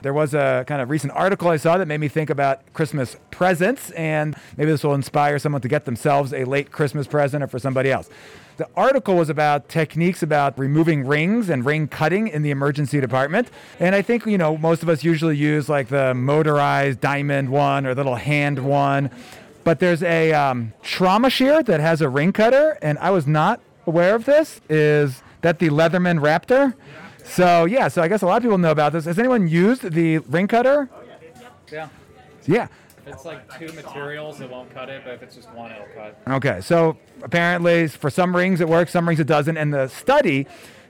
There was a kind of recent article I saw that made me think about Christmas presents, and maybe this will inspire someone to get themselves a late Christmas present or for somebody else. The article was about techniques about removing rings and ring cutting in the emergency department. And I think, you know, most of us usually use like the motorized diamond one or the little hand one. But there's a um, trauma shear that has a ring cutter, and I was not aware of this. Is that the Leatherman Raptor? So yeah, so I guess a lot of people know about this. Has anyone used the ring cutter? Yeah. Yeah. If it's like two materials, it won't cut it, but if it's just one, it'll cut. Okay, so apparently for some rings it works, some rings it doesn't, and the study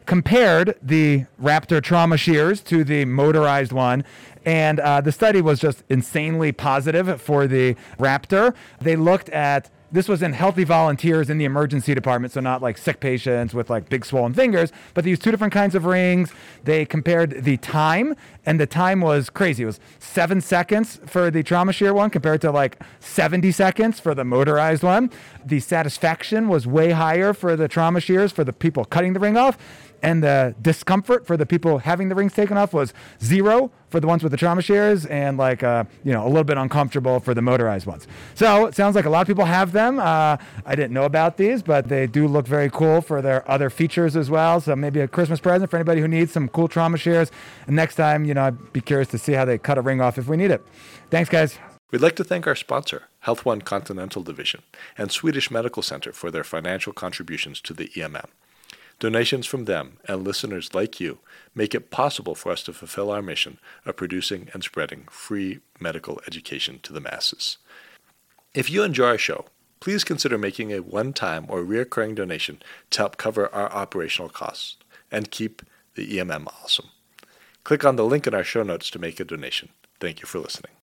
compared the Raptor trauma shears to the motorized one. And uh, the study was just insanely positive for the Raptor. They looked at this was in healthy volunteers in the emergency department, so not like sick patients with like big swollen fingers, but they used two different kinds of rings. They compared the time, and the time was crazy. It was seven seconds for the trauma shear one compared to like 70 seconds for the motorized one. The satisfaction was way higher for the trauma shears for the people cutting the ring off and the discomfort for the people having the rings taken off was zero for the ones with the trauma shears and like uh, you know a little bit uncomfortable for the motorized ones so it sounds like a lot of people have them. Uh, i didn't know about these but they do look very cool for their other features as well. So maybe a christmas present for anybody who needs some cool trauma shears. And next time you know i'd be curious to see how they cut a ring off if we need it. Thanks guys. We'd like to thank our sponsor, Health One Continental Division, and Swedish Medical Center for their financial contributions to the EMM. Donations from them and listeners like you make it possible for us to fulfill our mission of producing and spreading free medical education to the masses. If you enjoy our show, please consider making a one time or recurring donation to help cover our operational costs and keep the EMM awesome. Click on the link in our show notes to make a donation. Thank you for listening.